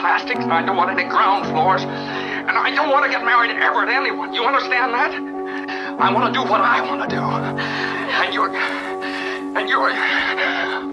plastics, and I don't want any ground floors, and I don't want to get married ever to anyone. You understand that? I want to do what I want to do. And you're. And you're.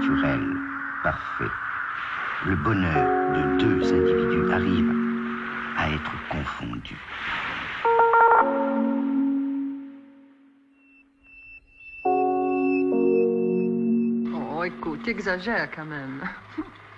Naturel, parfait. Le bonheur de deux individus arrive à être confondu. Oh, écoute, t'exagères quand même.